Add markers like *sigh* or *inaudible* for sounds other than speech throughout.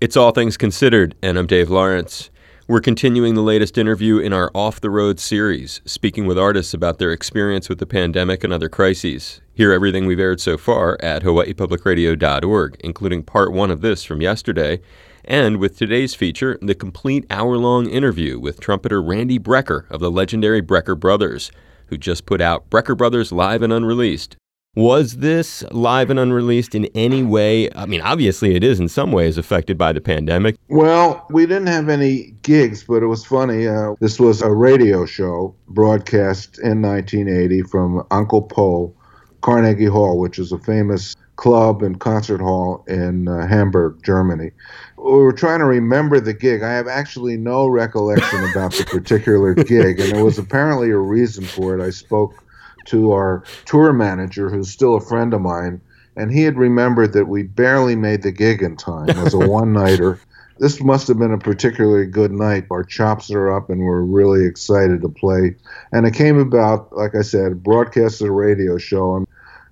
It's All Things Considered, and I'm Dave Lawrence. We're continuing the latest interview in our Off the Road series, speaking with artists about their experience with the pandemic and other crises. Hear everything we've aired so far at hawaiipublicradio.org, including part one of this from yesterday, and with today's feature, the complete hour long interview with trumpeter Randy Brecker of the legendary Brecker Brothers, who just put out Brecker Brothers Live and Unreleased, was this live and unreleased in any way? I mean, obviously it is in some ways affected by the pandemic. Well, we didn't have any gigs, but it was funny. Uh, this was a radio show broadcast in 1980 from Onkel Pö, Carnegie Hall, which is a famous club and concert hall in uh, Hamburg, Germany. We were trying to remember the gig. I have actually no recollection about the particular *laughs* gig, and there was apparently a reason for it. I spoke to our tour manager, who's still a friend of mine, and he had remembered that we barely made the gig in time. as a *laughs* one nighter. This must have been a particularly good night. Our chops are up, and we're really excited to play. And it came about, like I said, broadcasted a radio show and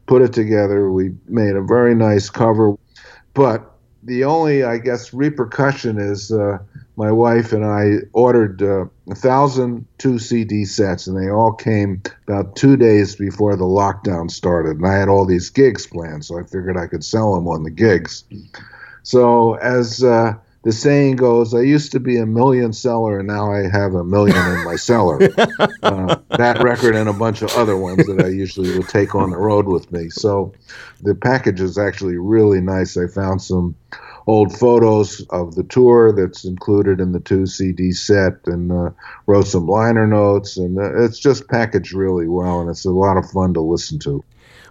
put it together. We made a very nice cover, but the only, I guess, repercussion is uh, my wife and I ordered uh, a thousand two CD sets, and they all came about two days before the lockdown started. And I had all these gigs planned, so I figured I could sell them on the gigs. So as uh, the saying goes, I used to be a million seller, and now I have a million in my cellar. *laughs* Uh, that record and a bunch of other ones that I usually would take on the road with me. So the package is actually really nice. I found some old photos of the tour that's included in the two CD set and uh, wrote some liner notes. And uh, it's just packaged really well, and it's a lot of fun to listen to.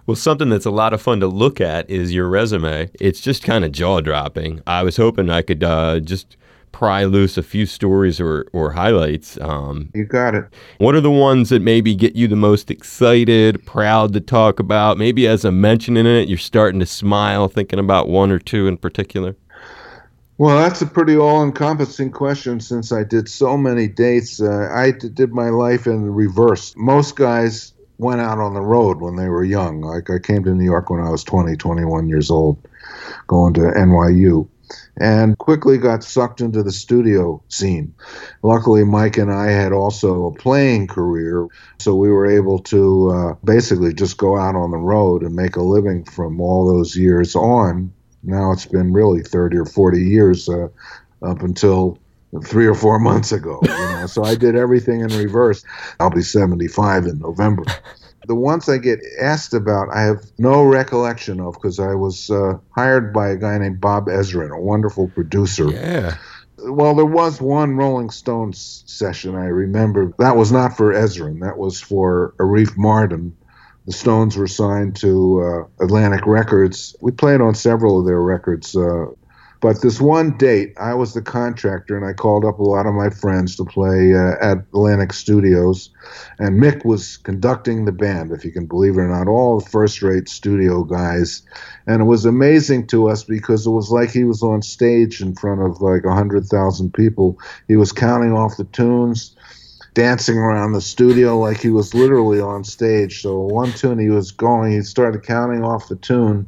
Well, something that's a lot of fun to look at is your resume. It's just kind of jaw dropping. I was hoping I could uh, just pry loose a few stories or, or highlights. Um, you got it. What are the ones that maybe get you the most excited, proud to talk about? Maybe as I'm mentioning it, you're starting to smile thinking about one or two in particular? Well, that's a pretty all encompassing question since I did so many dates. Uh, I did my life in reverse. Most guys went out on the road when they were young. Like I came to New York when I was 20, 21 years old, going to NYU, and quickly got sucked into the studio scene. Luckily, Mike and I had also a playing career, so we were able to uh, basically just go out on the road and make a living from all those years on now it's been really 30 or 40 years uh, up until three or four months ago. You know, *laughs* so I did everything in reverse. I'll be 75 in November. The ones I get asked about, I have no recollection of because I was uh, hired by a guy named Bob Ezrin, a wonderful producer. Yeah. Well, there was one Rolling Stones session I remember. That was not for Ezrin. That was for Arif Mardin, the Stones were signed to uh, Atlantic Records. We played on several of their records. Uh, but this one date, I was the contractor, and I called up a lot of my friends to play uh, at Atlantic Studios. And Mick was conducting the band, if you can believe it or not, all first rate studio guys. And it was amazing to us because it was like he was on stage in front of like 100,000 people. He was counting off the tunes dancing around the studio like he was literally on stage. So one tune he was going, he started counting off the tune.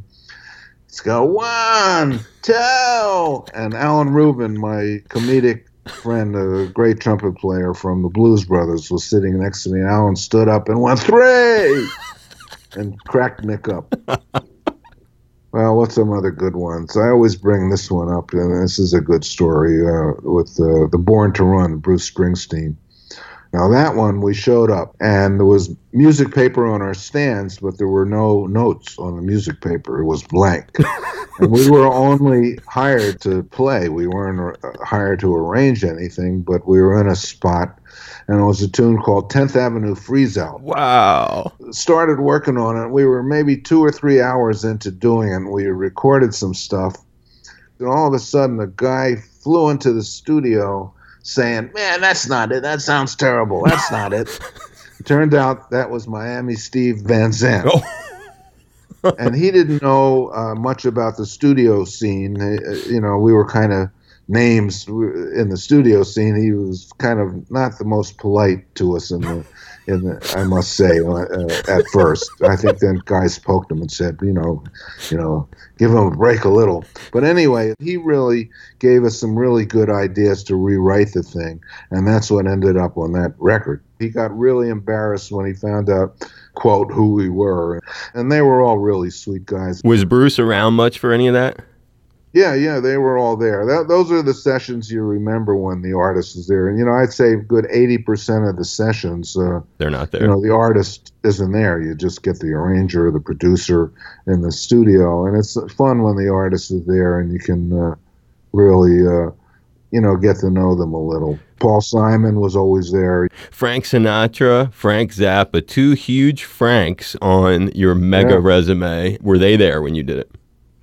Let's go one, two, and Alan Rubin, my comedic friend, a great trumpet player from the Blues Brothers, was sitting next to me. Alan stood up and went three, and cracked Mick up. *laughs* Well, what's some other good ones? I always bring this one up, and this is a good story uh, with uh, the Born to Run, Bruce Springsteen. Now that one we showed up and there was music paper on our stands, but there were no notes on the music paper. It was blank. *laughs* and we were only hired to play. We weren't uh, hired to arrange anything, but we were in a spot and it was a tune called 10th Avenue Freeze Out. Wow. Started working on it. We were maybe two or three hours into doing it. We recorded some stuff. And all of a sudden, a guy flew into the studio saying, "Man, that's not it. That sounds terrible. That's not it." *laughs* turned out that was Miami Steve Van Zandt. Oh. and he didn't know uh, much about the studio scene. Uh, you know, we were kind of names in the studio scene, he was kind of not the most polite to us in the in the, I must say, uh, uh, at first. I think then guys poked him and said, you know, you know, give him a break a little. But anyway, he really gave us some really good ideas to rewrite the thing, and that's what ended up on that record. He got really embarrassed when he found out, quote, who we were, and they were all really sweet guys. Was Bruce around much for any of that? Yeah, yeah, they were all there. That, those are the sessions you remember when the artist is there. And you know, I'd say good eighty percent of the sessions, uh, they're not there. You know, the artist isn't there. You just get the arranger, the producer in the studio, and it's fun when the artist is there and you can uh, really, uh, you know, get to know them a little. Paul Simon was always there. Frank Sinatra, Frank Zappa, two huge Franks on your mega yeah. resume. Were they there when you did it?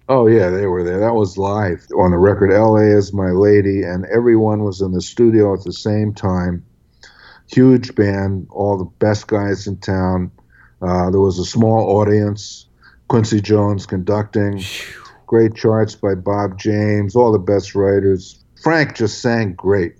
Oh yeah, they were there. That was live on the record. L.A. is my lady, and everyone was in the studio at the same time. Huge band, all the best guys in town. Uh, there was a small audience. Quincy Jones conducting. Great charts by Bob James. All the best writers. Frank just sang great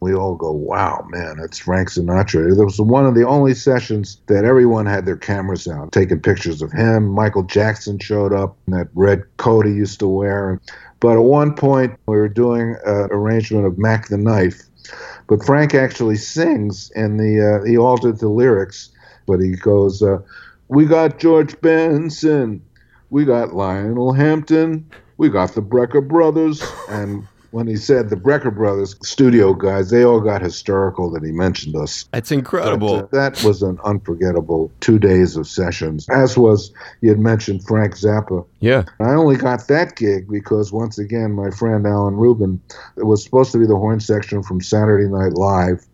we all go, wow, man, it's Frank Sinatra. It was one of the only sessions that everyone had their cameras out, taking pictures of him. Michael Jackson showed up in that red coat he used to wear. But at one point, we were doing an arrangement of Mack the Knife. But Frank actually sings, and the uh, he altered the lyrics. But he goes, uh, "We got George Benson, we got Lionel Hampton, we got the Brecker brothers, and when he said the Brecker brothers studio guys, they all got hysterical that he mentioned us. That's incredible. But, that was an unforgettable two days of sessions. As was you had mentioned Frank Zappa. Yeah. I only got that gig because once again my friend Alan Rubin it was supposed to be the horn section from Saturday Night Live.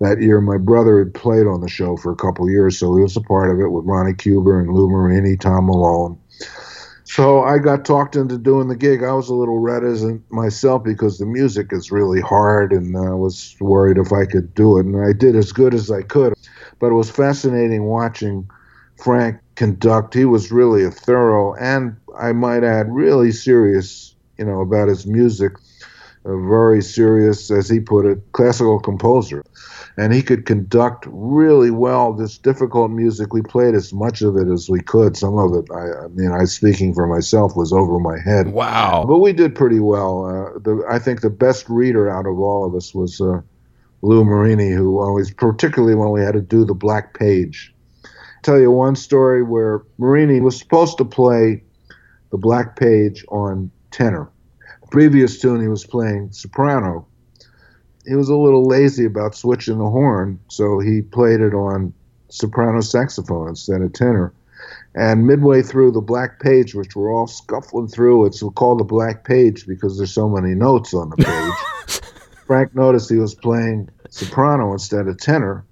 That year, my brother had played on the show for a couple years, so he was a part of it with Ronnie Cuber and Lou Marini, Tom Malone. So I got talked into doing the gig. I was a little reticent myself because the music is really hard, and I was worried if I could do it. And I did as good as I could. But it was fascinating watching Frank conduct. He was really a thorough, and I might add, really serious, you know, about his music. A very serious, as he put it, classical composer and he could conduct really well this difficult music. We played as much of it as we could. Some of it, I, I mean, I speaking for myself, was over my head. Wow! But we did pretty well. Uh, the, I think the best reader out of all of us was uh, Lou Marini, who always, particularly when we had to do the Black Page. I'll tell you one story where Marini was supposed to play the Black Page on tenor. Previous tune he was playing soprano he was a little lazy about switching the horn, so he played it on soprano saxophone instead of tenor. And midway through the black page, which we're all scuffling through, it's called the black page because there's so many notes on the *laughs* page. Frank noticed he was playing soprano instead of tenor.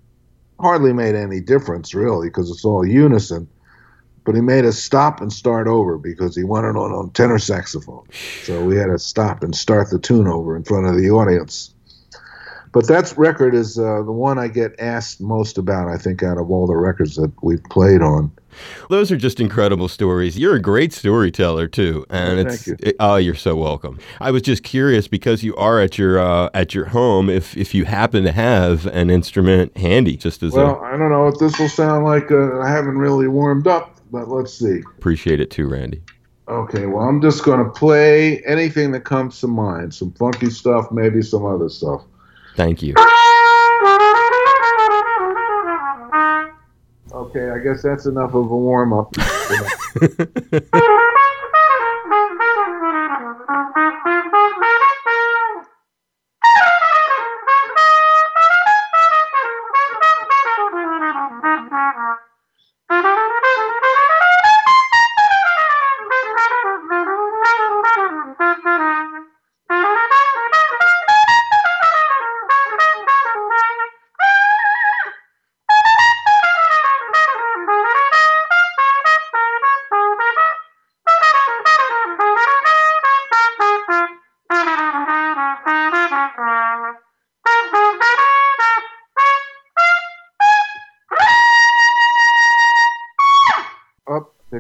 Hardly made any difference, really, because it's all unison. But he made us stop and start over because he wanted on, on tenor saxophone. So we had to stop and start the tune over in front of the audience. But that record is uh, the one I get asked most about, I think, out of all the records that we've played on. Those are just incredible stories. You're a great storyteller too, and it's you. it, oh, you're so welcome. I was just curious because you are at your uh, at your home. If if you happen to have an instrument handy, just as well, I I don't know what this will sound like. Uh, I haven't really warmed up, but let's see. Appreciate it too, Randy. Okay, well, I'm just going to play anything that comes to mind. Some funky stuff, maybe some other stuff. Thank you. Okay, I guess that's enough of a warm up. *laughs* *laughs*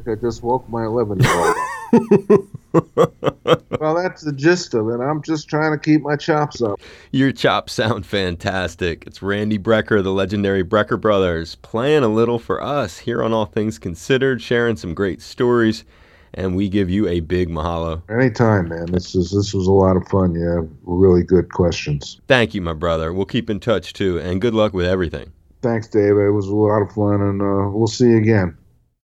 I just woke my 11 year old. *laughs* Well, that's the gist of it. I'm just trying to keep my chops up. Your chops sound fantastic. It's Randy Brecker, the legendary Brecker Brothers, playing a little for us here on All Things Considered, sharing some great stories, and we give you a big mahalo. Anytime, man. This is this was a lot of fun. Yeah, really good questions. Thank you, my brother. We'll keep in touch too, and good luck with everything. Thanks, Dave. It was a lot of fun, and uh, we'll see you again.